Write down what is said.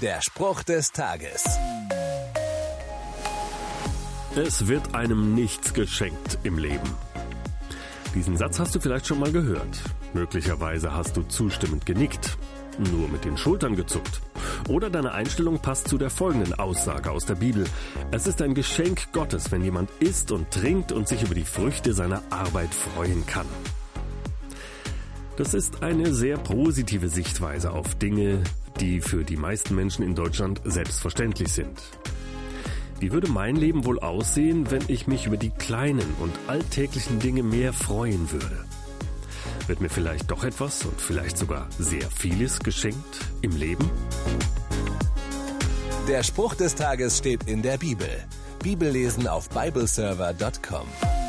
Der Spruch des Tages. Es wird einem nichts geschenkt im Leben. Diesen Satz hast du vielleicht schon mal gehört. Möglicherweise hast du zustimmend genickt, nur mit den Schultern gezuckt. Oder deine Einstellung passt zu der folgenden Aussage aus der Bibel. Es ist ein Geschenk Gottes, wenn jemand isst und trinkt und sich über die Früchte seiner Arbeit freuen kann. Das ist eine sehr positive Sichtweise auf Dinge, die für die meisten Menschen in Deutschland selbstverständlich sind. Wie würde mein Leben wohl aussehen, wenn ich mich über die kleinen und alltäglichen Dinge mehr freuen würde? Wird mir vielleicht doch etwas und vielleicht sogar sehr vieles geschenkt im Leben? Der Spruch des Tages steht in der Bibel. Bibellesen auf bibleserver.com.